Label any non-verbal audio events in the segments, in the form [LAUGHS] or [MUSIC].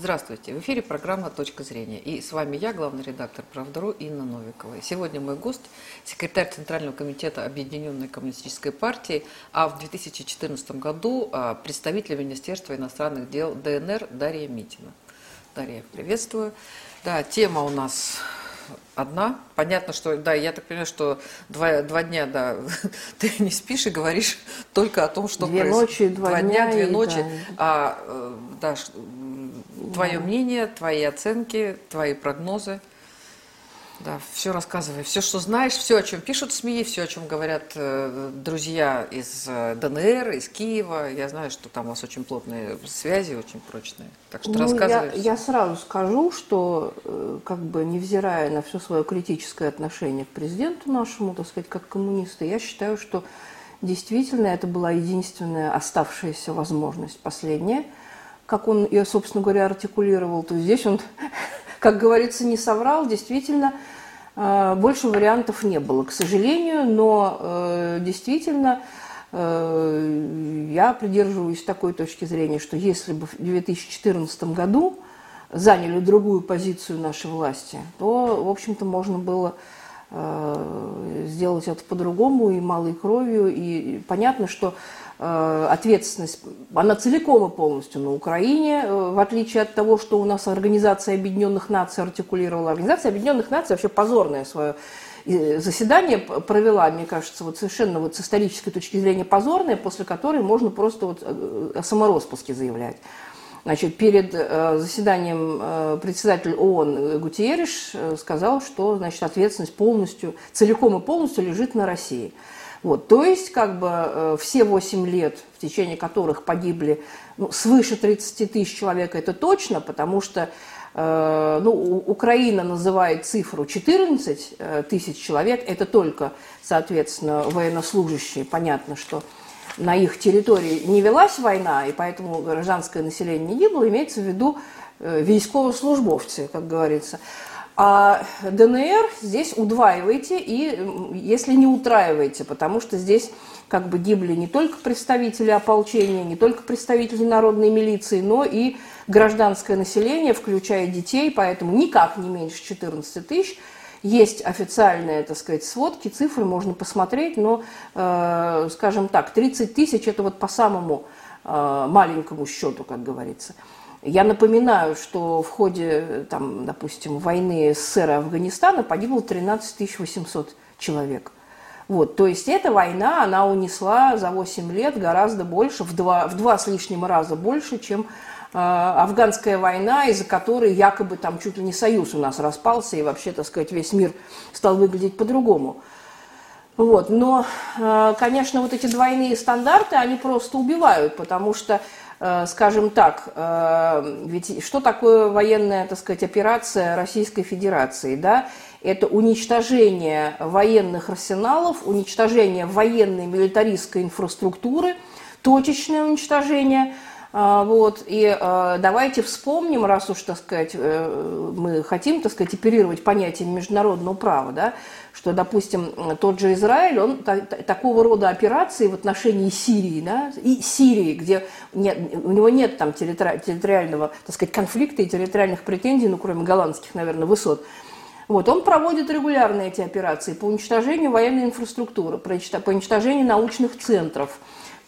Здравствуйте, в эфире программа «Точка зрения». И с вами я, главный редактор «Правдару» Инна Новикова. И сегодня мой гость, секретарь Центрального комитета Объединенной коммунистической партии, а в 2014 году а, представитель Министерства иностранных дел ДНР Дарья Митина. Дарья, приветствую. Да, тема у нас одна. Понятно, что, да, я так понимаю, что два, два дня, да, [LAUGHS] ты не спишь и говоришь только о том, что две происходит. Ночи, два, два дня, две ночи. Да. А, э, да, твое мнение, твои оценки, твои прогнозы. Да, все рассказывай, все, что знаешь, все, о чем пишут СМИ, все, о чем говорят э, друзья из э, ДНР, из Киева. Я знаю, что там у вас очень плотные связи, очень прочные. Так что ну, рассказывай. Я, я сразу скажу, что, э, как бы невзирая на все свое критическое отношение к президенту нашему, так сказать, как коммунисты, я считаю, что действительно это была единственная оставшаяся возможность, последняя, как он ее, собственно говоря, артикулировал. То есть здесь он как говорится, не соврал, действительно, э, больше вариантов не было, к сожалению, но э, действительно э, я придерживаюсь такой точки зрения, что если бы в 2014 году заняли другую позицию нашей власти, то, в общем-то, можно было сделать это по-другому и малой кровью. И понятно, что ответственность, она целиком и полностью на Украине, э, в отличие от того, что у нас Организация Объединенных Наций артикулировала. Организация Объединенных Наций вообще позорное свое э, заседание провела, мне кажется, вот совершенно вот с исторической точки зрения позорное, после которой можно просто вот о самороспуске заявлять. Значит, перед заседанием председатель ООН Гутиериш сказал, что значит, ответственность полностью, целиком и полностью лежит на России. Вот, то есть, как бы э, все 8 лет, в течение которых погибли ну, свыше 30 тысяч человек, это точно, потому что э, ну, Украина называет цифру 14 э, тысяч человек, это только, соответственно, военнослужащие. Понятно, что на их территории не велась война, и поэтому гражданское население не гибло, имеется в виду військовослужбовцы, как говорится. А ДНР здесь удваиваете и, если не утраиваете, потому что здесь как бы гибли не только представители ополчения, не только представители народной милиции, но и гражданское население, включая детей, поэтому никак не меньше 14 тысяч. Есть официальные, так сказать, сводки, цифры можно посмотреть, но, э, скажем так, 30 тысяч – это вот по самому э, маленькому счету, как говорится. Я напоминаю, что в ходе, там, допустим, войны СССР и Афганистана погибло 13 800 человек. Вот, то есть эта война, она унесла за 8 лет гораздо больше, в два, в два с лишним раза больше, чем э, афганская война, из-за которой якобы там чуть ли не союз у нас распался, и вообще, так сказать, весь мир стал выглядеть по-другому. Вот, но, э, конечно, вот эти двойные стандарты, они просто убивают, потому что Э, скажем так, э, ведь что такое военная, так сказать, операция Российской Федерации, да? Это уничтожение военных арсеналов, уничтожение военной милитаристской инфраструктуры, точечное уничтожение – вот, и давайте вспомним, раз уж, так сказать, э, мы хотим, так сказать, оперировать понятием международного права, да, что, допустим, тот же Израиль, он такого рода операции в отношении Сирии, да, и Сирии, где нет, у него нет там территориального, так сказать, конфликта и территориальных претензий, ну, кроме голландских, наверное, высот, вот, он проводит регулярно эти операции по уничтожению военной инфраструктуры, по уничтожению научных центров,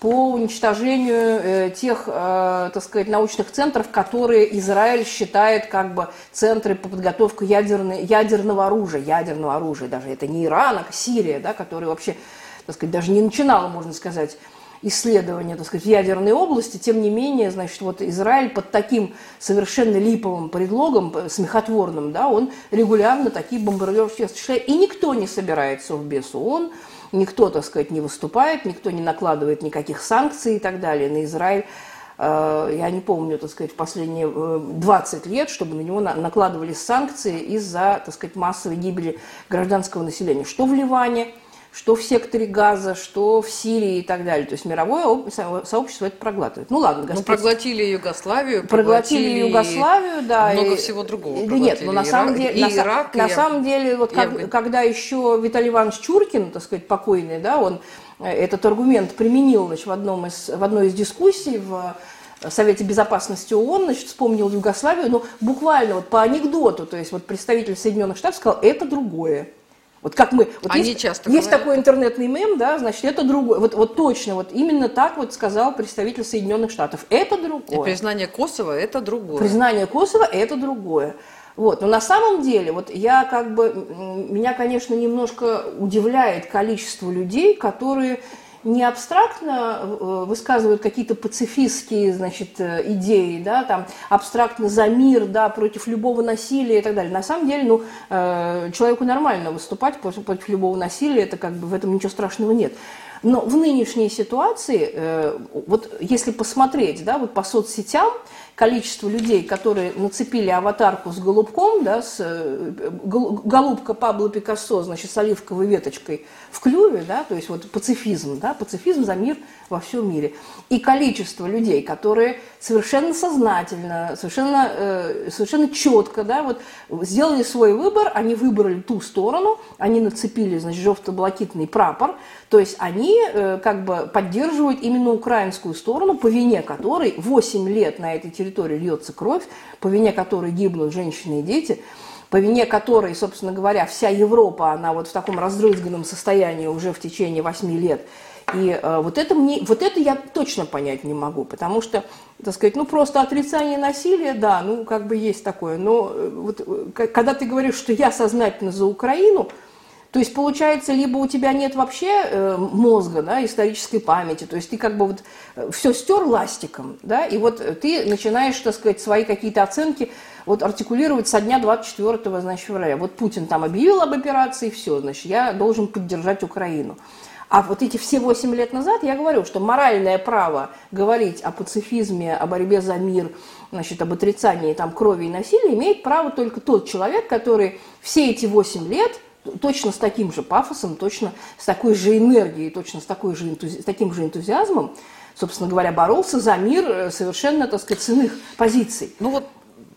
по уничтожению э, тех, э, так сказать, научных центров, которые Израиль считает как бы центры по подготовке ядерной, ядерного оружия, ядерного оружия даже. Это не Иран, а Сирия, да, которая вообще, так сказать, даже не начинала, можно сказать, исследования, так сказать, ядерной области, тем не менее, значит, вот Израиль под таким совершенно липовым предлогом, смехотворным, да, он регулярно такие бомбардировки осуществляет, и никто не собирается в бесу. Он никто, так сказать, не выступает, никто не накладывает никаких санкций и так далее на Израиль. Э, я не помню, так сказать, в последние 20 э, лет, чтобы на него накладывались санкции из-за, так сказать, массовой гибели гражданского населения. Что в Ливане – что в секторе Газа, что в Сирии и так далее. То есть мировое сообщество это проглатывает. Ну ладно, ну, Господь... Ну, проглотили Югославию, проглотили, проглотили Югославию, да. Много и... всего другого. Да нет, но на самом деле, и на, Ирак, на и самом деле, вот как, когда еще Виталий Иванович Чуркин, так сказать, покойный, да, он э, этот аргумент применил значит, в, одном из, в одной из дискуссий в Совете Безопасности ООН, значит, вспомнил Югославию, но буквально вот по анекдоту, то есть вот представитель Соединенных Штатов сказал, это другое. Вот как мы, вот Они есть, часто есть говорят. такой интернетный мем, да, значит, это другое. Вот, вот точно, вот именно так вот сказал представитель Соединенных Штатов. Это И другое. признание Косово – это другое. Признание Косово – это другое. Вот. Но на самом деле, вот я как бы, меня, конечно, немножко удивляет количество людей, которые не абстрактно э, высказывают какие-то пацифистские, значит, э, идеи, да, там, абстрактно за мир, да, против любого насилия и так далее. На самом деле, ну, э, человеку нормально выступать против, любого насилия, это как бы в этом ничего страшного нет. Но в нынешней ситуации, э, вот если посмотреть, да, вот по соцсетям, количество людей, которые нацепили аватарку с голубком, да, с э, гол- голубка Пабло Пикассо, значит, с оливковой веточкой в клюве, да, то есть вот пацифизм, да, пацифизм за мир во всем мире. И количество людей, которые совершенно сознательно, совершенно, э, совершенно четко, да, вот сделали свой выбор, они выбрали ту сторону, они нацепили, значит, желто-блакитный прапор, то есть они э, как бы поддерживают именно украинскую сторону, по вине которой 8 лет на этой территории льется кровь, по вине которой гибнут женщины и дети, по вине которой, собственно говоря, вся Европа, она вот в таком разрызганном состоянии уже в течение 8 лет. И э, вот, это мне, вот это я точно понять не могу, потому что, так сказать, ну просто отрицание насилия, да, ну как бы есть такое, но э, вот, когда ты говоришь, что я сознательно за Украину, то есть получается, либо у тебя нет вообще э, мозга, да, исторической памяти, то есть ты как бы вот все стер ластиком, да, и вот ты начинаешь, так сказать, свои какие-то оценки вот артикулировать со дня 24 значит, февраля. Вот Путин там объявил об операции, все, значит, я должен поддержать Украину. А вот эти все 8 лет назад я говорю, что моральное право говорить о пацифизме, о борьбе за мир, значит, об отрицании там, крови и насилия имеет право только тот человек, который все эти 8 лет точно с таким же пафосом, точно с такой же энергией, точно с, такой же энтузи... с таким же энтузиазмом, собственно говоря, боролся за мир э, совершенно, так сказать, с иных позиций. Ну вот,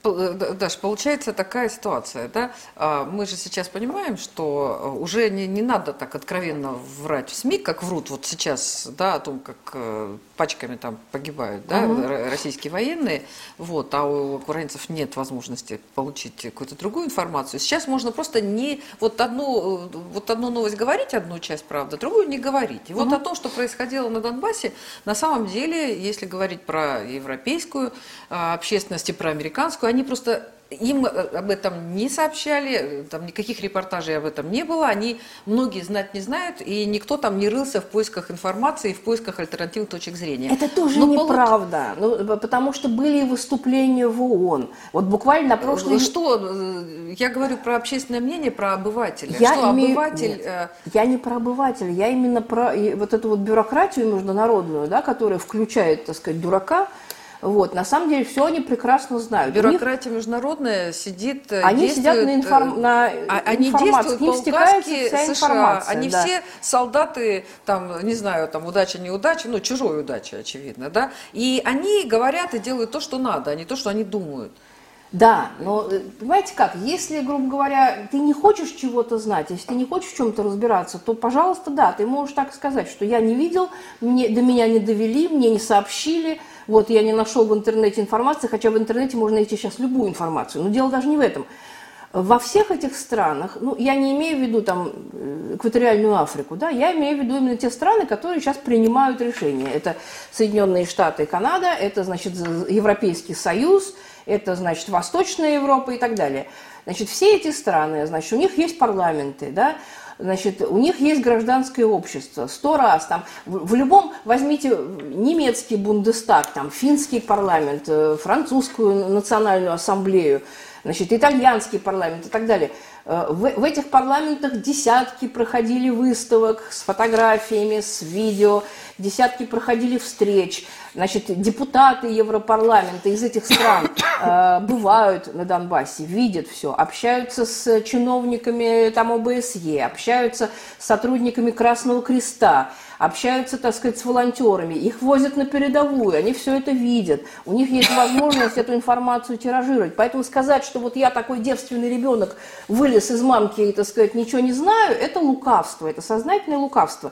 Даш, получается такая ситуация, да? А, Мы же сейчас понимаем, что э, уже не, не надо так откровенно врать в СМИ, как врут вот сейчас, да, о том, как э, пачками там погибают, да, р- российские военные, вот, а у украинцев нет возможности получить какую-то другую информацию. Сейчас можно просто не вот одну, э, вот одну новость говорить, одну часть правды, другую не говорить. И вот о том, что происходило на Донбассе, на самом деле, если говорить про европейскую а, общественность и про американскую, они просто им э, об этом не сообщали, э, там никаких репортажей об этом не было, они многие знать не знают, и никто там не рылся в поисках информации, в поисках альтернативных точек зрения. Это тоже Но полу- неправда, ну, п- потому что были выступления в ООН. Вот буквально на прошлой... Что, э, я говорю про общественное мнение, про обывателя. Я что имею- обыватель... Нет, Я не про обывателя, я именно про вот эту вот бюрократию международную, да, которая включает, так сказать, дурака. Вот, на самом деле все они прекрасно знают. У них- Бюрократия международная сидит, э, Они сидят на действует, информ- э, на а- Они информации, действуют к ним стекается вся США. информация, Они да. все солдаты, там, не знаю, там, удача, неудача, ну, чужой удача, очевидно, да. И они говорят и делают то, что надо, а не то, что они думают. Да, но э, понимаете как, если, грубо говоря, ты не хочешь чего-то знать, если ты не хочешь в чем-то разбираться, то, пожалуйста, да, ты можешь так сказать, что я не видел, мне, до меня не довели, мне не сообщили, вот я не нашел в интернете информации, хотя в интернете можно найти сейчас любую информацию, но дело даже не в этом. Во всех этих странах, ну, я не имею в виду там э, экваториальную Африку, да, я имею в виду именно те страны, которые сейчас принимают решения. Это Соединенные Штаты и Канада, это, значит, Европейский Союз, это, значит, Восточная Европа и так далее. Значит, все эти страны, значит, у них есть парламенты, да, Значит, у них есть гражданское общество. Сто раз там в, в любом возьмите немецкий Бундестаг, там финский парламент, э, французскую национальную ассамблею, значит, итальянский парламент и так далее. Э, В, в этих парламентах десятки проходили выставок с фотографиями, с видео, десятки проходили встреч. Значит, депутаты Европарламента из этих стран э, бывают на Донбассе, видят все, общаются с чиновниками там ОБСЕ, общаются с сотрудниками Красного Креста, общаются, так сказать, с волонтерами, их возят на передовую, они все это видят, у них есть возможность эту информацию тиражировать. Поэтому сказать, что вот я такой девственный ребенок вылез из мамки и, так сказать, ничего не знаю, это лукавство, это сознательное лукавство.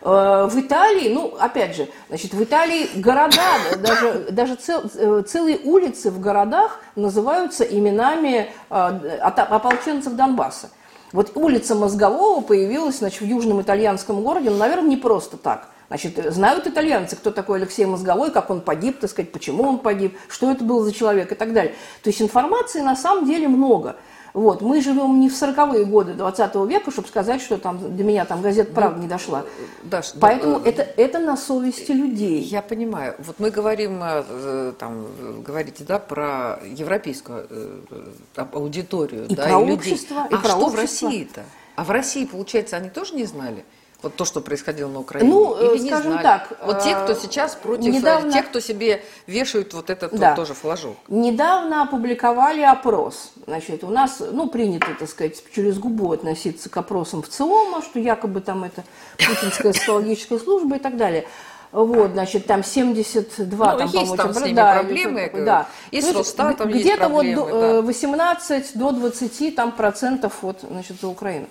Э, в Италии, ну, опять же, значит, в Италии города, даже, даже цел, э, целые улицы в городах называются именами ополченцев Донбасса. Вот улица Мозгового появилась, значит, в южном итальянском городе, ну, наверное, не просто так. Значит, знают итальянцы, кто такой Алексей Мозговой, как он погиб, так сказать, почему он погиб, что это был за человек и так далее. То есть информации на самом деле много. Вот. Мы живем не в 40-е годы 20 века, чтобы сказать, что там до меня там газета «Правда» не дошла. Даш, Поэтому да, это, это на совести людей. Я понимаю. Вот мы говорим, э, там, говорите, да, про европейскую э, аудиторию. И да, про и общество, людей. и а про что общество. в России-то? А в России, получается, они тоже не знали? Вот то, что происходило на Украине. Ну, Или не скажем знали? так. Вот те, кто сейчас против, недавно... тех, кто себе вешают вот этот да. вот тоже флажок. Недавно опубликовали опрос. Значит, у нас, ну, принято, так сказать, через губу относиться к опросам в ЦИОМа, что якобы там это путинская социологическая служба и так далее. Вот, значит, там 72, ну, там, есть там с ними да, проблемы, да. и с Росстатом есть Где-то вот проблемы, до, да. 18 до 20 там, процентов вот, значит, за Украину.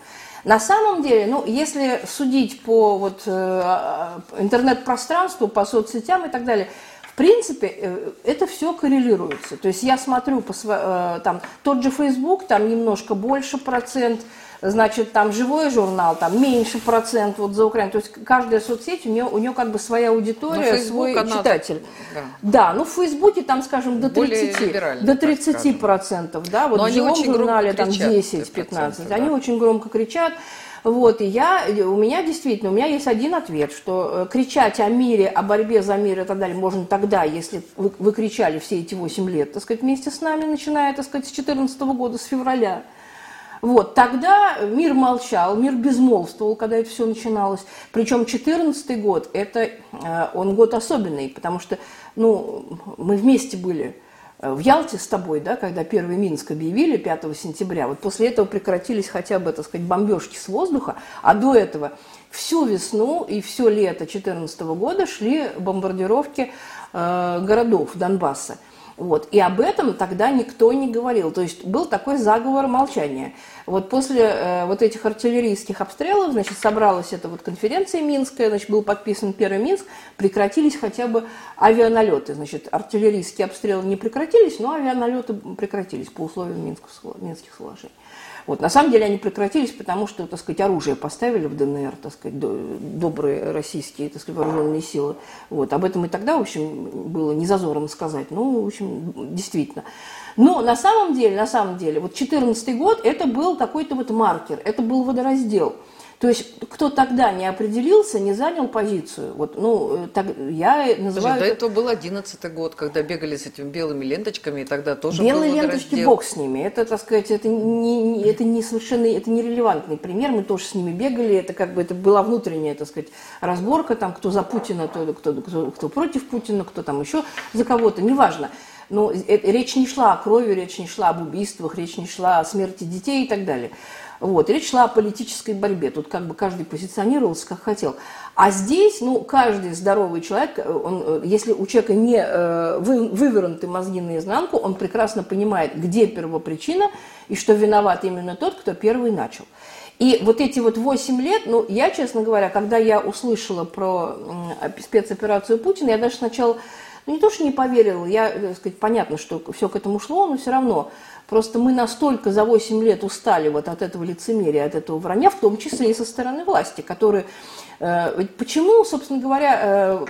На самом деле, ну, если судить по вот, э, интернет-пространству, по соцсетям и так далее, в принципе, э, это все коррелируется. То есть я смотрю, по, э, там, тот же Facebook, там немножко больше процент, значит, там живой журнал, там меньше процент вот за Украину. То есть каждая соцсеть, у нее, у нее как бы своя аудитория, Facebook, свой она, читатель. Да. да, ну в Фейсбуке там, скажем, до 30, до 30 процентов, да, вот Но в живом журнале там кричат, 10-15. да. Они очень громко кричат. Вот, и я, у меня действительно, у меня есть один ответ, что э, кричать о мире, о борьбе за мир и так далее можно тогда, если вы, вы кричали все эти 8 лет, так сказать, вместе с нами, начиная, так сказать, с 2014 года, с февраля. Вот, тогда мир молчал, мир безмолвствовал, когда это все начиналось. Причем 2014 год, это, э, он год особенный, потому что, ну, мы вместе были э, в Ялте с тобой, да, когда первый Минск объявили 5 сентября. Вот после этого прекратились хотя бы, так сказать, бомбежки с воздуха, а до этого всю весну и все лето 2014 года шли бомбардировки э, городов Донбасса. Вот. И об этом тогда никто не говорил. То есть был такой заговор молчания. Вот после э, вот этих артиллерийских обстрелов, значит, собралась эта вот конференция Минская, значит, был подписан первый Минск, прекратились хотя бы авианалеты. Значит, артиллерийские обстрелы не прекратились, но авианалеты прекратились по условиям Минских, соглашений. Вот, на самом деле они прекратились, потому что, так сказать, оружие поставили в ДНР, так сказать, добрые российские, так сказать, вооруженные силы. Вот, об этом и тогда, в общем, было не зазорно сказать. Ну, в общем, действительно. Но на самом деле, на самом деле, вот 2014 год, это был какой-то вот маркер, это был водораздел – то есть кто тогда не определился, не занял позицию. Вот, ну, э, так, я называю... Слушай, до этого был одиннадцатый год, когда бегали с этими белыми ленточками, и тогда тоже Белые ленточки, бог с ними. Это, так сказать, это не, это не совершенно, это нерелевантный пример. Мы тоже с ними бегали. Это как бы, это была внутренняя, так сказать, разборка, там, кто за Путина, кто, кто, кто, кто против Путина, кто там еще за кого-то, неважно. Но это, речь не шла о крови, речь не шла об убийствах, речь не шла о смерти детей и так далее. Вот. Речь шла о политической борьбе. Тут как бы каждый позиционировался, как хотел. А здесь, ну, каждый здоровый человек, он, э, если у человека не э, вы, вывернуты мозги наизнанку, он прекрасно понимает, где первопричина и что виноват именно тот, кто первый начал. И вот эти вот 8 лет, ну, я, честно говоря, когда я услышала про спецоперацию Путина, я даже сначала, ну, не то, что не поверила, я, так сказать, понятно, что все к этому шло, но все равно Просто мы настолько за 8 лет устали вот от этого лицемерия, от этого вранья, в том числе и со стороны власти, которые... Э, почему, собственно говоря, э,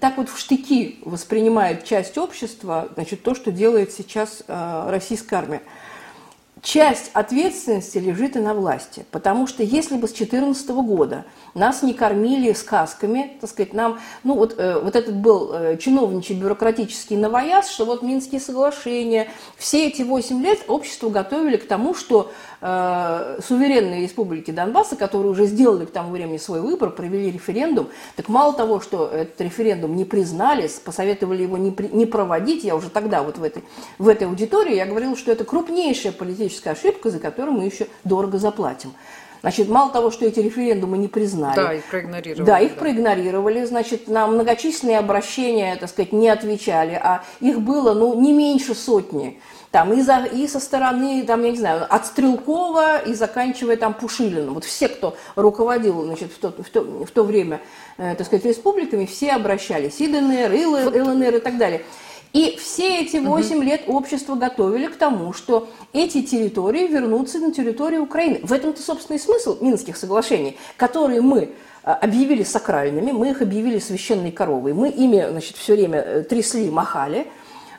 так вот в штыки воспринимает часть общества значит, то, что делает сейчас э, российская армия? часть ответственности лежит и на власти. Потому что если бы с 2014 года нас не кормили сказками, так сказать, нам, ну вот, э, вот этот был э, чиновничий бюрократический новояз, что вот Минские соглашения, все эти 8 лет общество готовили к тому, что э, суверенные республики Донбасса, которые уже сделали к тому времени свой выбор, провели референдум, так мало того, что этот референдум не признали, посоветовали его не, при, не проводить, я уже тогда вот в этой, в этой аудитории, я говорила, что это крупнейшая политическая ошибка, за которую мы еще дорого заплатим. Значит, мало того, что эти референдумы не признали. Да, их проигнорировали. Да, их да. проигнорировали. Значит, на многочисленные обращения, так сказать, не отвечали, а их было, ну, не меньше сотни. Там и, за, и со стороны, там, я не знаю, от Стрелкова и заканчивая там Пушилиным. Вот все, кто руководил, значит, в то, в то, в то время, э, так сказать, республиками, все обращались. И ДНР, и ЛНР и так далее. И все эти 8 угу. лет общество готовили к тому, что эти территории вернутся на территорию Украины. В этом-то, собственно, и смысл Минских соглашений, которые мы э, объявили сакральными, мы их объявили священной коровой, мы ими, значит, все время э, трясли, махали.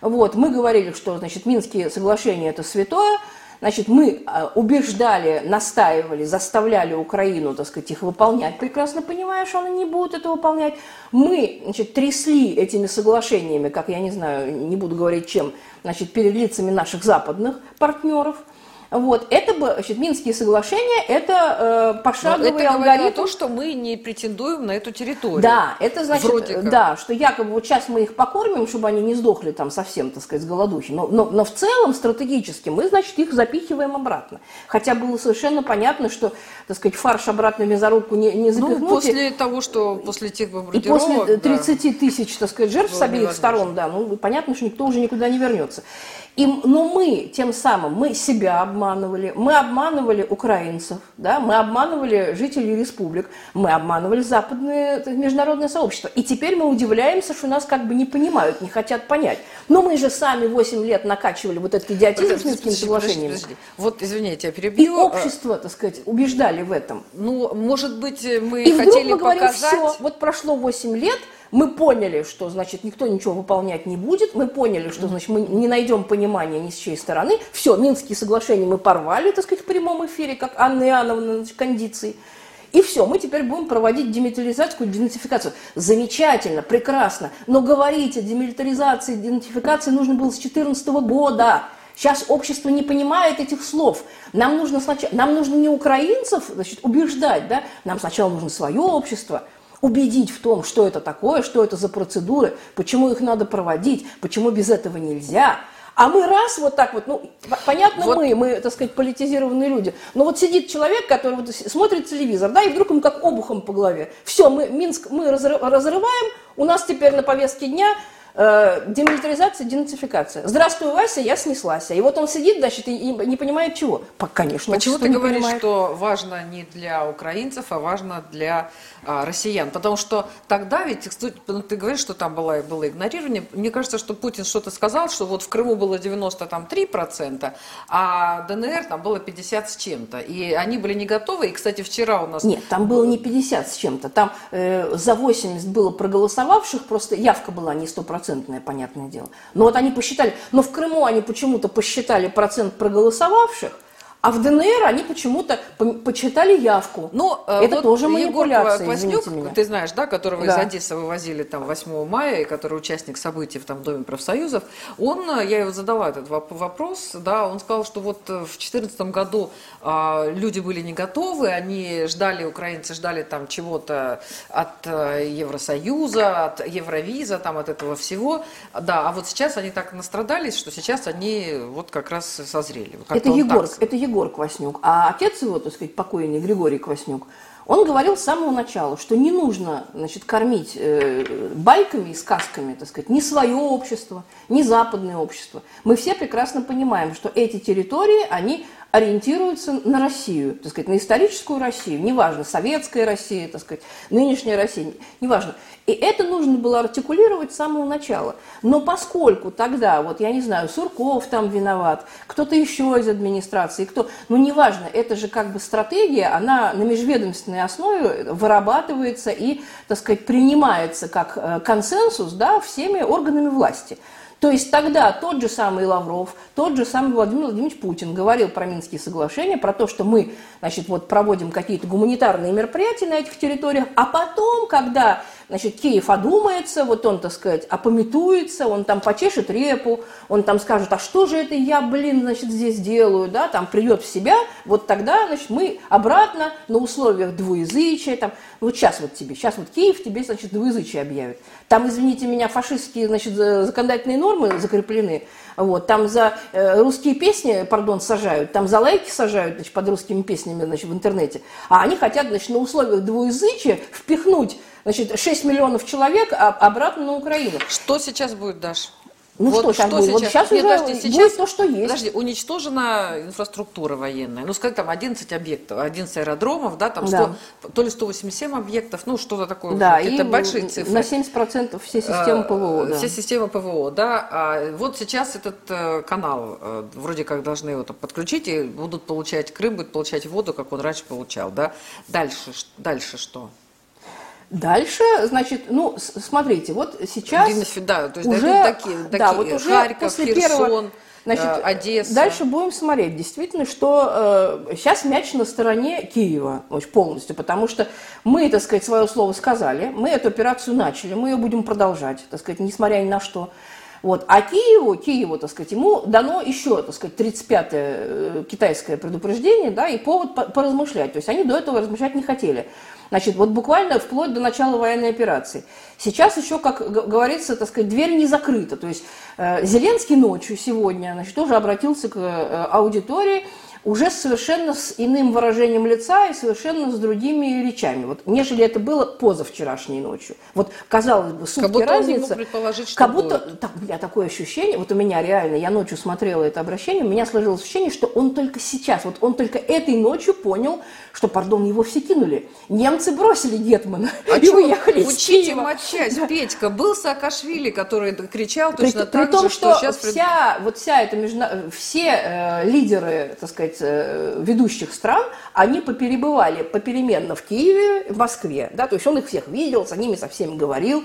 Вот, мы говорили, что, значит, Минские соглашения – это святое, Значит, мы а, убеждали, настаивали, заставляли Украину, так сказать, их выполнять, прекрасно понимая, что она не будет это выполнять. Мы, значит, трясли этими соглашениями, как я не знаю, не буду говорить чем, значит, перед лицами наших западных партнеров – вот, это бы, значит, Минские соглашения, это э, пошаговый это алгоритм. то, что мы не претендуем на эту территорию. Да, это значит, да, что якобы вот сейчас мы их покормим, чтобы они не сдохли там совсем, так сказать, с голодухи. Но, но, но в целом стратегически мы, значит, их запихиваем обратно. Хотя было совершенно понятно, что, так сказать, фарш обратно в мясорубку не, не запихнуть. Ну, после того, что после тех бомбардировок... И после 30 да, тысяч, так сказать, жертв с обеих сторон, да, ну, понятно, что никто уже никуда не вернется. И, но мы тем самым, мы себя обманывали, мы обманывали украинцев, да, мы обманывали жителей республик, мы обманывали западное международное сообщество. И теперь мы удивляемся, что нас как бы не понимают, не хотят понять. Но мы же сами 8 лет накачивали вот этот идиотизм с Минскими соглашениями. Подожди, подожди. Вот, извините, я перебью. И общество, так сказать, убеждали в этом. Ну, может быть, мы и хотели мы говорим, показать... все, вот прошло 8 лет, мы поняли, что, значит, никто ничего выполнять не будет. Мы поняли, что, значит, мы не найдем понимания ни с чьей стороны. Все, Минские соглашения мы порвали, так сказать, в прямом эфире, как Анна Иоанновна, значит, кондиции. И все, мы теперь будем проводить демилитаризацию, денатификацию. Замечательно, прекрасно. Но говорить о демилитаризации, денатификации нужно было с 2014 года. Сейчас общество не понимает этих слов. Нам нужно, сначала, нам нужно не украинцев значит, убеждать, да? нам сначала нужно свое общество – убедить в том, что это такое, что это за процедуры, почему их надо проводить, почему без этого нельзя. А мы раз вот так вот, ну, понятно вот. мы, мы, так сказать, политизированные люди, но вот сидит человек, который вот смотрит телевизор, да, и вдруг ему как обухом по голове. Все, мы Минск мы разрываем, у нас теперь на повестке дня э, демилитаризация, денацификация. Здравствуй, Вася, я снеслась. И вот он сидит, значит, и, и не понимает чего. Конечно, Почему ты говоришь, понимает. что важно не для украинцев, а важно для а, россиян. Потому что тогда ведь, ну, ты говоришь, что там было, было игнорирование. Мне кажется, что Путин что-то сказал, что вот в Крыму было 93%, а ДНР там было 50 с чем-то. И они были не готовы. И, кстати, вчера у нас... Нет, там было не 50 с чем-то. Там э, за 80 было проголосовавших, просто явка была не стопроцентная, понятное дело. Но вот они посчитали. Но в Крыму они почему-то посчитали процент проголосовавших, а в ДНР они почему-то почитали явку. Ну, э, это вот тоже манипуляция, Егор Кваснюк, ты знаешь, да, которого да. из Одессы вывозили там 8 мая, и который участник событий в, там, Доме профсоюзов, он, э, я его задала этот вопрос, да, он сказал, что вот э, в 2014 году а, люди были не готовы, они ждали, украинцы ждали там чего-то от Евросоюза, от Евровиза, там от этого всего, да, а вот сейчас они так настрадались, что сейчас они вот как раз созрели. Это Егор, это Егор Егор Кваснюк, а отец его, так сказать, покойный Григорий Кваснюк, он говорил с самого начала, что не нужно значит, кормить э, байками и сказками, так сказать, ни свое общество, ни западное общество. Мы все прекрасно понимаем, что эти территории, они ориентируются на Россию, так сказать, на историческую Россию, неважно, советская Россия, так сказать, нынешняя Россия, неважно. И это нужно было артикулировать с самого начала. Но поскольку тогда, вот я не знаю, Сурков там виноват, кто-то еще из администрации, кто, ну неважно, это же как бы стратегия, она на межведомственной основе вырабатывается и, так сказать, принимается как э, консенсус, да, всеми органами власти. То есть тогда тот же самый Лавров, тот же самый Владимир Владимирович Путин говорил про Минские соглашения, про то, что мы значит, вот, проводим какие-то гуманитарные мероприятия на этих территориях, а потом, когда значит, Киев одумается, вот он, так сказать, опометуется, он там почешет репу, он там скажет, а что же это я, блин, значит, здесь делаю, да, там придет в себя, вот тогда, значит, мы обратно на условиях двуязычия, там, вот сейчас вот тебе, сейчас вот Киев тебе, значит, двуязычие объявит. Там, извините меня, фашистские, значит, законодательные нормы закреплены, вот, там за э, русские песни, пардон, сажают, там за лайки сажают, значит, под русскими песнями, значит, в интернете, а они хотят, значит, на условиях двуязычия впихнуть Значит, 6 миллионов человек обратно на Украину. Что сейчас будет, Даш? Ну вот что сейчас что будет? Сейчас? Вот сейчас Нет, уже подожди, сейчас, будет то, что есть. Подожди, уничтожена инфраструктура военная. Ну, сказать, там 11 объектов, 11 аэродромов, да, там 100, да. то ли 187 объектов, ну, что-то такое. Да, это большие цифры. На 70% все системы ПВО, да. Все системы ПВО, да. А вот сейчас этот э, канал э, вроде как должны его подключить и будут получать, Крым будет получать воду, как он раньше получал, да. Дальше, дальше что? Дальше, значит, ну, смотрите, вот сейчас да, то есть уже, такие, да, вот уже Харьков, после Херсон, первого, значит, э, Одесса. Дальше будем смотреть, действительно, что э, сейчас мяч на стороне Киева очень полностью, потому что мы, так сказать, свое слово сказали, мы эту операцию начали, мы ее будем продолжать, так сказать, несмотря ни на что. Вот. А Киеву, Киеву, так сказать, ему дано еще, так сказать, 35-е э, китайское предупреждение, да, и повод поразмышлять. То есть они до этого размышлять не хотели. Значит, вот буквально вплоть до начала военной операции. Сейчас еще, как говорится, так сказать, дверь не закрыта. То есть э, Зеленский ночью сегодня значит, тоже обратился к э, аудитории уже совершенно с иным выражением лица и совершенно с другими речами, вот, нежели это было позавчерашней ночью. Вот, казалось бы, сутки как будто разница. Предположить, что как будто, будет. так, у меня такое ощущение, вот у меня реально, я ночью смотрела это обращение, у меня сложилось ощущение, что он только сейчас, вот он только этой ночью понял, что, пардон, его все кинули. Немцы бросили Гетмана а [LAUGHS] и уехали из Киева. матчасть. Петька, был Саакашвили, который кричал точно при, так при том, же, что, что сейчас... Вся, вот вся эта межна... все э, лидеры, так сказать, э, ведущих стран, они поперебывали попеременно в Киеве, в Москве, да, то есть он их всех видел, с ними со всеми говорил.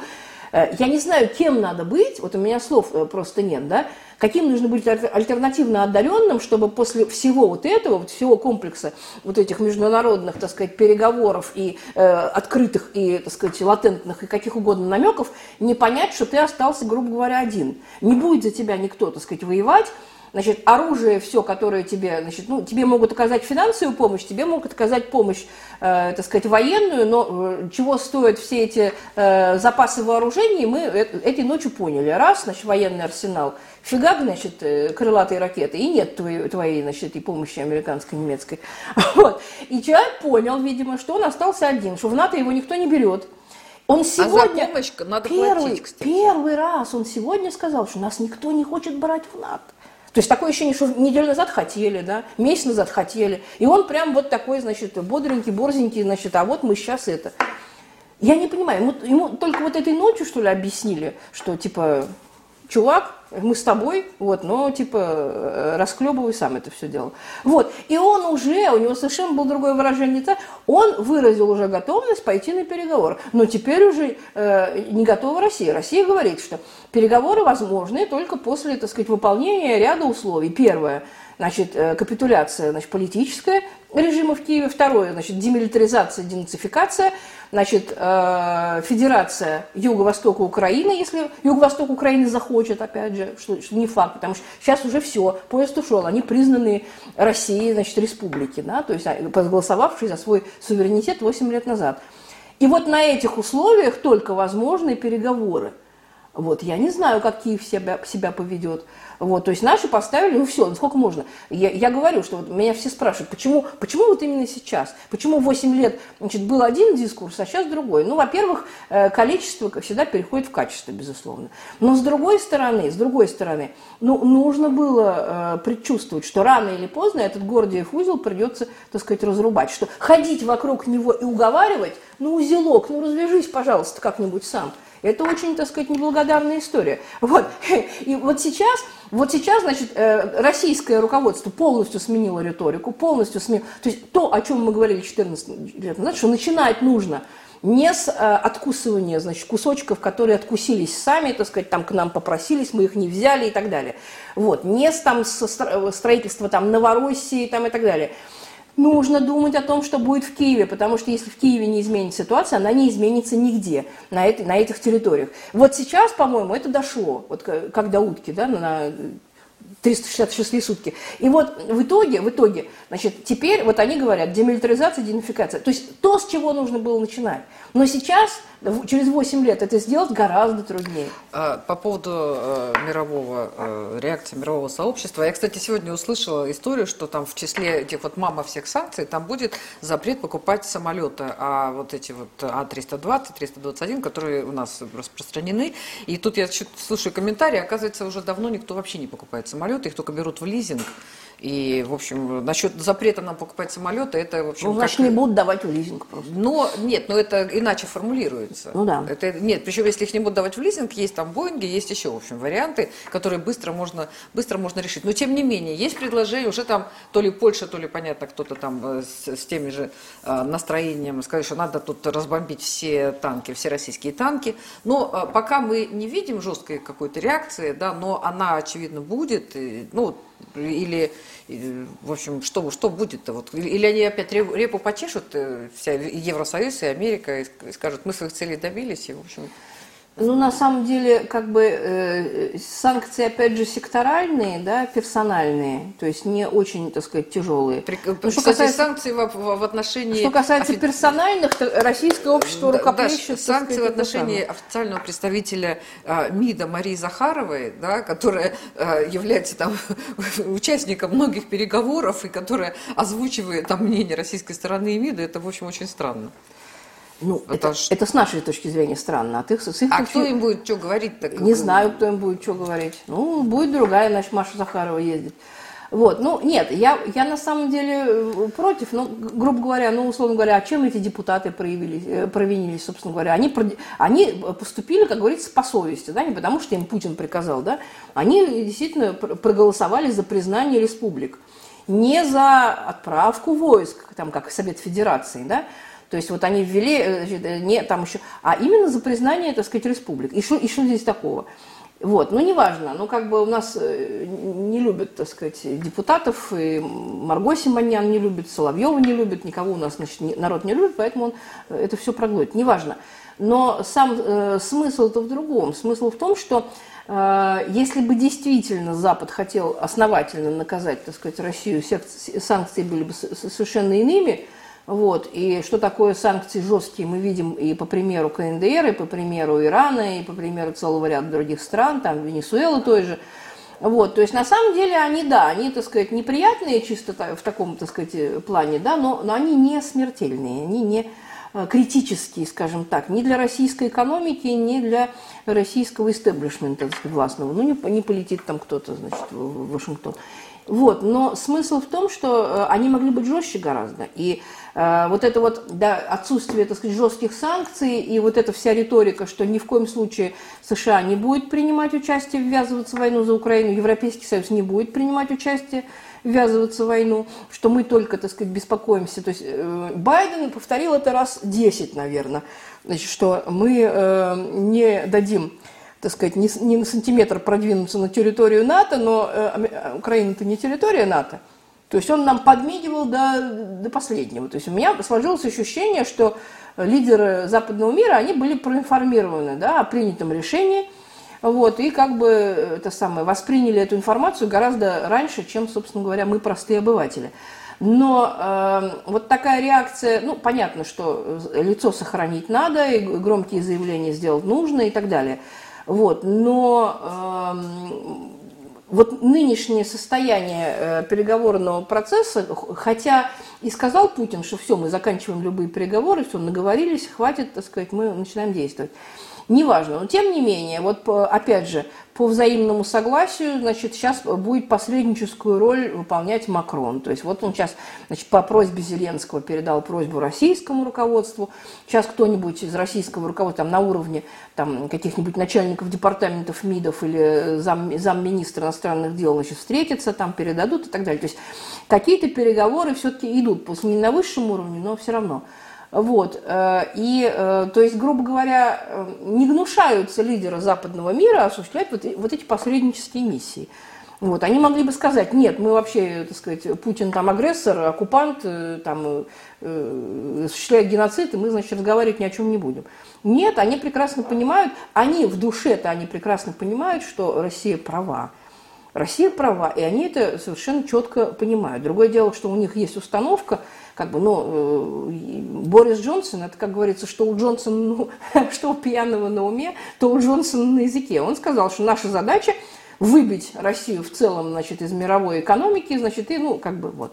Э, я не знаю, кем надо быть, вот у меня слов э, просто нет, да, каким нужно быть альтернативно одаренным, чтобы после всего вот этого, вот всего комплекса вот этих международных, так сказать, переговоров и э, открытых и, так сказать, латентных и каких угодно намеков, не понять, что ты остался, грубо говоря, один. Не будет за тебя никто, так сказать, воевать, Значит, оружие все, которое тебе, значит, ну, тебе могут оказать финансовую помощь, тебе могут оказать помощь, э, так сказать, военную, но э, чего стоят все эти э, запасы вооружений, мы э, этой ночью поняли. Раз, значит, военный арсенал, фигак, значит, э, крылатые ракеты, и нет твоей, твоей значит, этой помощи американской, немецкой. [LAUGHS] Вот. И человек понял, видимо, что он остался один, что в НАТО его никто не берет. Он сегодня, а за помощь надо первый, платить, кстати. первый раз он сегодня сказал, что нас никто не хочет брать в НАТО. То есть такое ощущение, что неделю назад хотели, да, месяц назад хотели. И он прям вот такой, значит, бодренький, борзенький, значит, а вот мы сейчас это. Я не понимаю, ему, ему только вот этой ночью, что ли, объяснили, что, типа, чувак, мы с тобой, вот, но типа э, расклебывай сам это все дело. Вот, и он уже, у него совершенно было другое выражение лица, он выразил уже готовность пойти на переговоры. Но теперь уже э, не готова Россия. Россия говорит, что переговоры возможны только после, так сказать, выполнения ряда условий. Первое, значит, э, капитуляция, значит, политическая режима в Киеве. Второе, значит, демилитаризация, денацификация – значит, э, Федерация Юго-Востока Украины, если Юго-Восток Украины захочет, опять же, что, что не факт, потому что сейчас уже все, поезд ушел, они признаны Россией, значит, республики, да, то есть а, проголосовавшие за свой суверенитет 8 лет назад. И вот на этих условиях только возможны переговоры. Вот, я не знаю, как Киев себя, себя поведет. Вот, то есть наши поставили, ну все, ну сколько можно. Я, я говорю, что вот меня все спрашивают, почему, почему вот именно сейчас? Почему 8 лет значит, был один дискурс, а сейчас другой? Ну, во-первых, э, количество всегда переходит в качество, безусловно. Но с другой стороны, с другой стороны, ну, нужно было э, предчувствовать, что рано или поздно этот Гордиев узел придется, так сказать, разрубать. Что ходить вокруг него и уговаривать, ну, узелок, ну, развяжись, пожалуйста, как-нибудь сам – это очень, так сказать, неблагодарная история. Вот. И вот сейчас, вот сейчас, значит, э, российское руководство полностью сменило риторику, полностью сменило. То есть то, о чем мы говорили 14 лет назад, что начинать нужно не с э, откусывания, значит, кусочков, которые откусились сами, так сказать, там к нам попросились, мы их не взяли и так далее. Вот, не с там со строительства там Новороссии там и так далее. Нужно думать о том, что будет в Киеве, потому что если в Киеве не изменится ситуация, она не изменится нигде на, это, на этих территориях. Вот сейчас, по-моему, это дошло, вот как до утки, да, на 366 сутки. И вот в итоге, в итоге, значит, теперь вот они говорят демилитаризация, денацификация. То есть то, с чего нужно было начинать. Но сейчас через 8 лет это сделать гораздо труднее. А, по поводу э, мирового э, реакции мирового сообщества. Я, кстати, сегодня услышала историю, что там в числе этих вот мама всех санкций там будет запрет покупать самолеты, а вот эти вот А320, 321, которые у нас распространены. И тут я слушаю комментарии, оказывается, уже давно никто вообще не покупает самолеты, их только берут в лизинг. И, в общем, насчет запрета нам покупать самолеты, это, в общем... Ну, значит, как... не будут давать в лизинг просто. Но, нет, но это иначе формулируется. Ну да. Это, нет, причем, если их не будут давать в лизинг, есть там Боинги, есть еще, в общем, варианты, которые быстро можно, быстро можно решить. Но, тем не менее, есть предложение, уже там то ли Польша, то ли, понятно, кто-то там э, с, с теми же э, настроением сказать, что надо тут разбомбить все танки, все российские танки. Но э, пока мы не видим жесткой какой-то реакции, да, но она, очевидно, будет. И, ну, или, в общем, что, что будет-то? Вот, или они опять репу почешут, э, вся Евросоюз и Америка, и скажут, мы своих целей добились, и, в общем... Ну, на самом деле, как бы э, санкции, опять же, секторальные, да, персональные, то есть не очень, так сказать, тяжелые. При, ну, что касается санкций в, в, в отношении... Что касается офи... персональных, то российское общество да, рукоплещет... Да, санкции в отношении официального представителя э, МИДа Марии Захаровой, да, которая э, является там [LAUGHS] участником многих переговоров и которая озвучивает там мнение российской стороны и МИДа, это, в общем, очень странно. Ну, это, это, это с нашей точки зрения странно. А, ты, с их а точки... кто им будет что говорить? Так Не знаю, кто им будет что говорить. Ну, будет другая, значит, Маша Захарова ездит. Вот, ну, нет, я, я на самом деле э, против, ну, грубо говоря, ну, условно говоря, а чем эти депутаты проявились, э, провинились, собственно говоря? Они, они поступили, как говорится, по совести, да, не потому что им Путин приказал, да, они действительно проголосовали за признание республик, не за отправку войск, там, как Совет Федерации, да, то есть вот они ввели, э, э, не там еще, а именно за признание, так сказать, республик. И что, и что здесь такого? Вот, ну неважно, ну как бы у нас э, не любят, так сказать, депутатов, и Марго Симоньян не любит, Соловьева не любит, никого у нас, значит, народ не любит, поэтому он это все проглотит, неважно. Но сам э, смысл-то в другом. Смысл в том, что э, если бы действительно Запад хотел основательно наказать, так сказать, Россию, санкции были бы совершенно иными, вот. И что такое санкции жесткие, мы видим и по примеру КНДР, и по примеру Ирана, и по примеру целого ряда других стран, там Венесуэлы той же. Вот, то есть на самом деле они, да, они, так сказать, неприятные чисто в таком, так сказать, плане, да, но, но они не смертельные, они не э, критические, скажем так, ни для российской экономики, ни для российского истеблишмента, так сказать, властного. Ну, не, не полетит там кто-то, значит, в Вашингтон. Вот, но смысл в том, что э, они могли быть жестче гораздо. И вот это вот да, отсутствие, так сказать, жестких санкций и вот эта вся риторика, что ни в коем случае США не будет принимать участие, ввязываться в войну за Украину, Европейский Союз не будет принимать участие, ввязываться в войну, что мы только, так сказать, беспокоимся. То есть э, Байден повторил это раз 10, наверное, значит, что мы э, не дадим так сказать, не, не на сантиметр продвинуться на территорию НАТО, но э, э Украина-то не территория НАТО. То есть он нам подмигивал до, до последнего. То есть у меня сложилось ощущение, что лидеры западного мира, они были проинформированы да, о принятом решении, вот, и как бы это самое, восприняли эту информацию гораздо раньше, чем, собственно говоря, мы, простые обыватели. Но э, вот такая реакция, ну, понятно, что лицо сохранить надо, и громкие заявления сделать нужно и так далее – вот, но э, вот нынешнее состояние э, переговорного процесса, хотя и сказал Путин, что все, мы заканчиваем любые переговоры, все, наговорились, хватит, так сказать, мы начинаем действовать. Неважно, но тем не менее, вот опять же, по взаимному согласию, значит, сейчас будет посредническую роль выполнять Макрон. То есть вот он сейчас, значит, по просьбе Зеленского передал просьбу российскому руководству. Сейчас кто-нибудь из российского руководства там, на уровне там, каких-нибудь начальников департаментов МИДов или зам, замминистра иностранных дел значит, встретятся, там передадут и так далее. То есть какие-то переговоры все-таки идут, пусть не на высшем уровне, но все равно. Вот. Э, и, э, то есть, грубо говоря, э, не гнушаются лидеры западного мира осуществлять вот, вот эти посреднические миссии. Вот, они могли бы сказать, нет, мы вообще, так сказать, Путин там агрессор, оккупант, там, э, осуществляет геноцид, и мы, значит, разговаривать ни о чем не будем. Нет, они прекрасно понимают, они в душе-то, они прекрасно понимают, что Россия права. Россия права, и они это совершенно четко понимают. Другое дело, что у них есть установка, как бы, ну, Борис Джонсон, это, как говорится, что у Джонсона, ну, [LAUGHS] что у пьяного на уме, то у Джонсона на языке. Он сказал, что наша задача – выбить Россию в целом, значит, из мировой экономики, значит, и, ну, как бы, вот.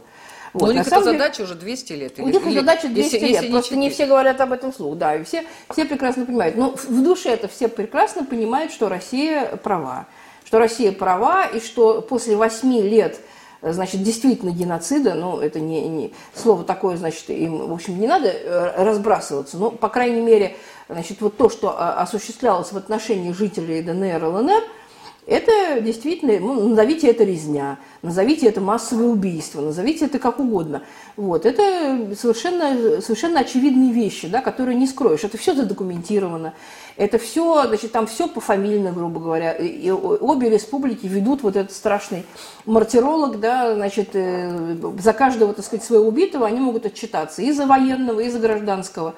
Вот. Но у них эта задача деле, уже 200 лет. У них задача 200 если, лет, если просто не, не все говорят об этом вслух, да, и все, все прекрасно понимают. Но в душе это все прекрасно понимают, что Россия права. Что Россия права, и что после 8 лет значит, действительно геноцида, ну, это не, не слово такое, значит, им, в общем, не надо э, разбрасываться, но, по крайней мере, значит, вот то, что а, осуществлялось в отношении жителей ДНР и ЛНР – это действительно, ну, назовите это резня, назовите это массовое убийство, назовите это как угодно. Вот, это совершенно, совершенно очевидные вещи, да, которые не скроешь. Это все задокументировано. Это все, значит, там все пофамильно, грубо говоря. И обе республики ведут вот этот страшный мартиролог, да, значит, э, за каждого, так сказать, своего убитого они могут отчитаться и за военного, и за гражданского.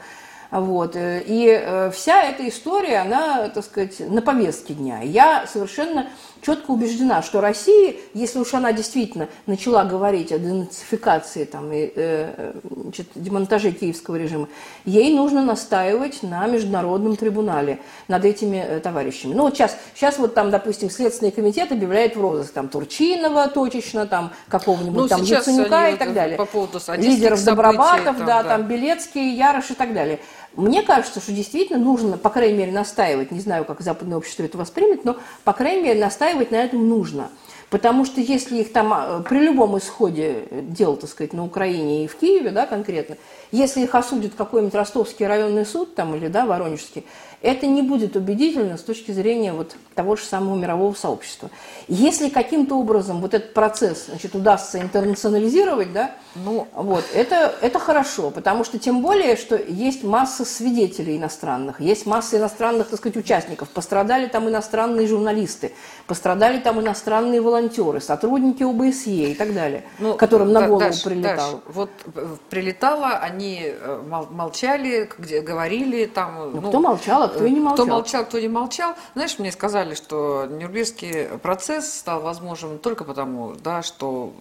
Вот. Э, и э, вся эта история, она, так сказать, на повестке дня. Я совершенно четко убеждена, что Россия, если уж она действительно начала говорить о денацификации там, и э, значит, демонтаже киевского режима, ей нужно настаивать на международном трибунале над этими э, товарищами. Ну вот сейчас, сейчас вот там, допустим, Следственный комитет объявляет в розыск там Турчинова точечно, там какого-нибудь ну, там Яценюка и так далее. По поводу Лидеров Добробатов, там, да, да, там Белецкий, Ярош и так далее. Мне кажется, что действительно нужно, по крайней мере, настаивать, не знаю, как западное общество это воспримет, но, по крайней мере, настаивать на этом нужно. Потому что если их там а, при любом исходе дел, так сказать, на Украине и в Киеве, да, конкретно, если их осудит какой-нибудь ростовский районный суд там или, да, воронежский, это не будет убедительно с точки зрения вот того же самого мирового сообщества. Если каким-то образом вот этот процесс значит, удастся интернационализировать, да, ну, вот, это, это хорошо, потому что тем более, что есть масса свидетелей иностранных, есть масса иностранных, так сказать, участников. Пострадали там иностранные журналисты, пострадали там иностранные волонтеры, сотрудники ОБСЕ и так далее, ну, которым на голову Даш, прилетало. Даш, вот э, прилетало, они э, молчали, где говорили там. Ну, ну, кто молчал, а кто и не молчал. Кто молчал, кто не молчал. Знаешь, мне сказали, что Нюрнбергский процесс стал возможен только потому, да, что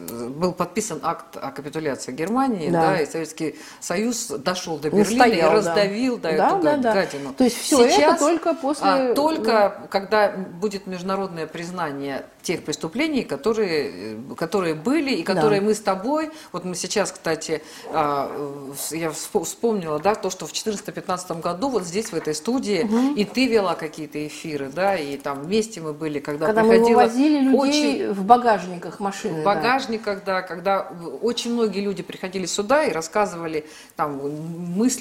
э, был подписан акт о капитуляции Германии, да, да и Советский Союз дошел до Берлина Устоял, раздавил да. Да, эту да, да. гадину. То есть все Сейчас, это только после... А, только когда будет международное признание тех преступлений, которые, которые были и которые да. мы с тобой, вот мы сейчас, кстати, а, я вспомнила, да, то, что в 2014-2015 году вот здесь, в этой студии, угу. и ты вела какие-то эфиры, да, и там вместе мы были, когда, когда приходила... мы вывозили людей очень... в багажниках машины. В багажниках, да. да, когда очень многие люди приходили сюда и рассказывали там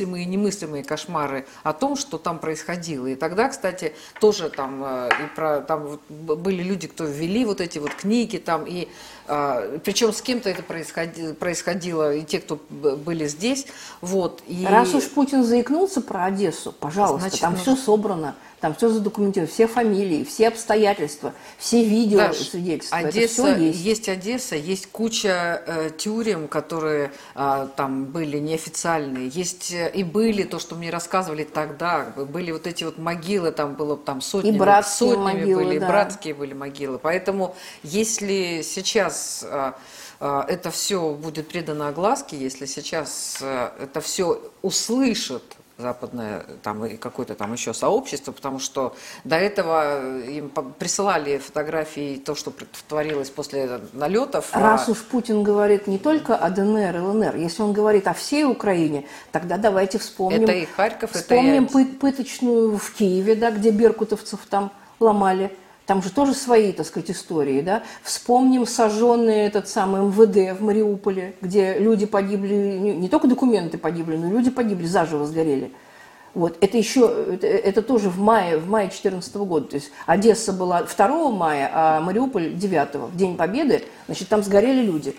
мыслимые и немыслимые кошмары о том, что там происходило. И тогда, кстати, тоже там, э, и про, там были люди, кто ввели вели вот эти вот книги там, и а, причем с кем-то это происходило, происходило, и те, кто были здесь, вот. И... Раз уж Путин заикнулся про Одессу, пожалуйста, Значит, там нужно... все собрано. Там все задокументировано, все фамилии, все обстоятельства, все видео Даш, свидетельства. Одесса, есть. есть Одесса, есть куча э, тюрем, которые э, там были неофициальные. Есть э, и были то, что мне рассказывали тогда, были вот эти вот могилы, там было там сотни, и братские сотнями могилы, были, да. братские были могилы. Поэтому если сейчас э, это все будет предано огласке, если сейчас это все услышат западное там и какое-то там еще сообщество, потому что до этого им присылали фотографии то, что творилось после налетов. А Раз а... уж Путин говорит не только о ДНР и ЛНР, если он говорит о всей Украине, тогда давайте вспомним. Это и Харьков, вспомним это и... пыточную в Киеве, да, где беркутовцев там ломали. Там же тоже свои, так сказать, истории, да. Вспомним сожженный этот самый МВД в Мариуполе, где люди погибли, не только документы погибли, но люди погибли, заживо сгорели. Вот, это еще, это, это тоже в мае, в мае 2014 года. То есть Одесса была 2 мая, а Мариуполь 9, в День Победы, значит, там сгорели люди.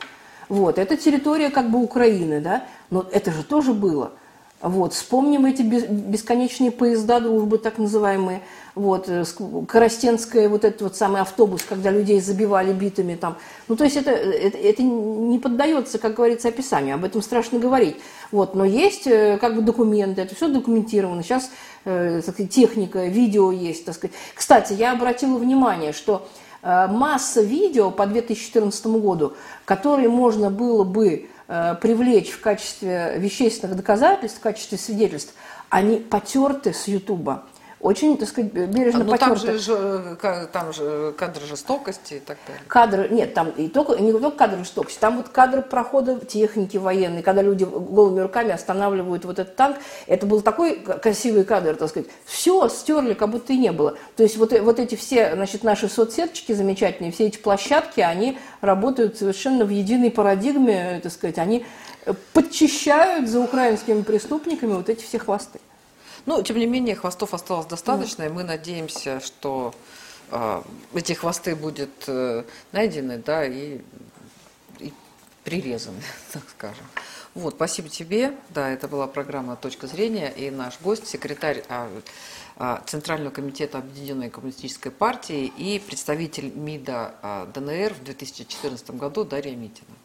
Вот, это территория как бы Украины, да, но это же тоже было. Вот, вспомним эти бесконечные поезда дружбы, так называемые. Вот, э, Коростенская, вот этот вот самый автобус, когда людей забивали битами там. Ну, то есть это, это, это не поддается, как говорится, описанию, об этом страшно говорить. Вот, но есть э, как бы документы, это все документировано. Сейчас э, сказать, техника, видео есть, так сказать. Кстати, я обратила внимание, что э, масса видео по 2014 году, которые можно было бы Э, привлечь в качестве вещественных доказательств, в качестве свидетельств, они потерты с Ютуба очень, так сказать, бережно ну, там же, там же кадры жестокости и так далее. Кадры, нет, там и только, не только кадры жестокости, там вот кадры прохода техники военной, когда люди голыми руками останавливают вот этот танк. Это был такой красивый кадр, так сказать. Все стерли, как будто и не было. То есть вот, вот эти все, значит, наши соцсеточки замечательные, все эти площадки, они работают совершенно в единой парадигме, так сказать, они подчищают за украинскими преступниками вот эти все хвосты. Ну, тем не менее, хвостов осталось достаточно, и мы надеемся, что э, эти хвосты будут э, найдены, да, и, и прирезаны, [LAUGHS] так скажем. Вот, спасибо тебе. Да, это была программа «Точка зрения», и наш гость, секретарь а, а, Центрального комитета Объединенной коммунистической партии и представитель МИДа ДНР в 2014 году Дарья Митина.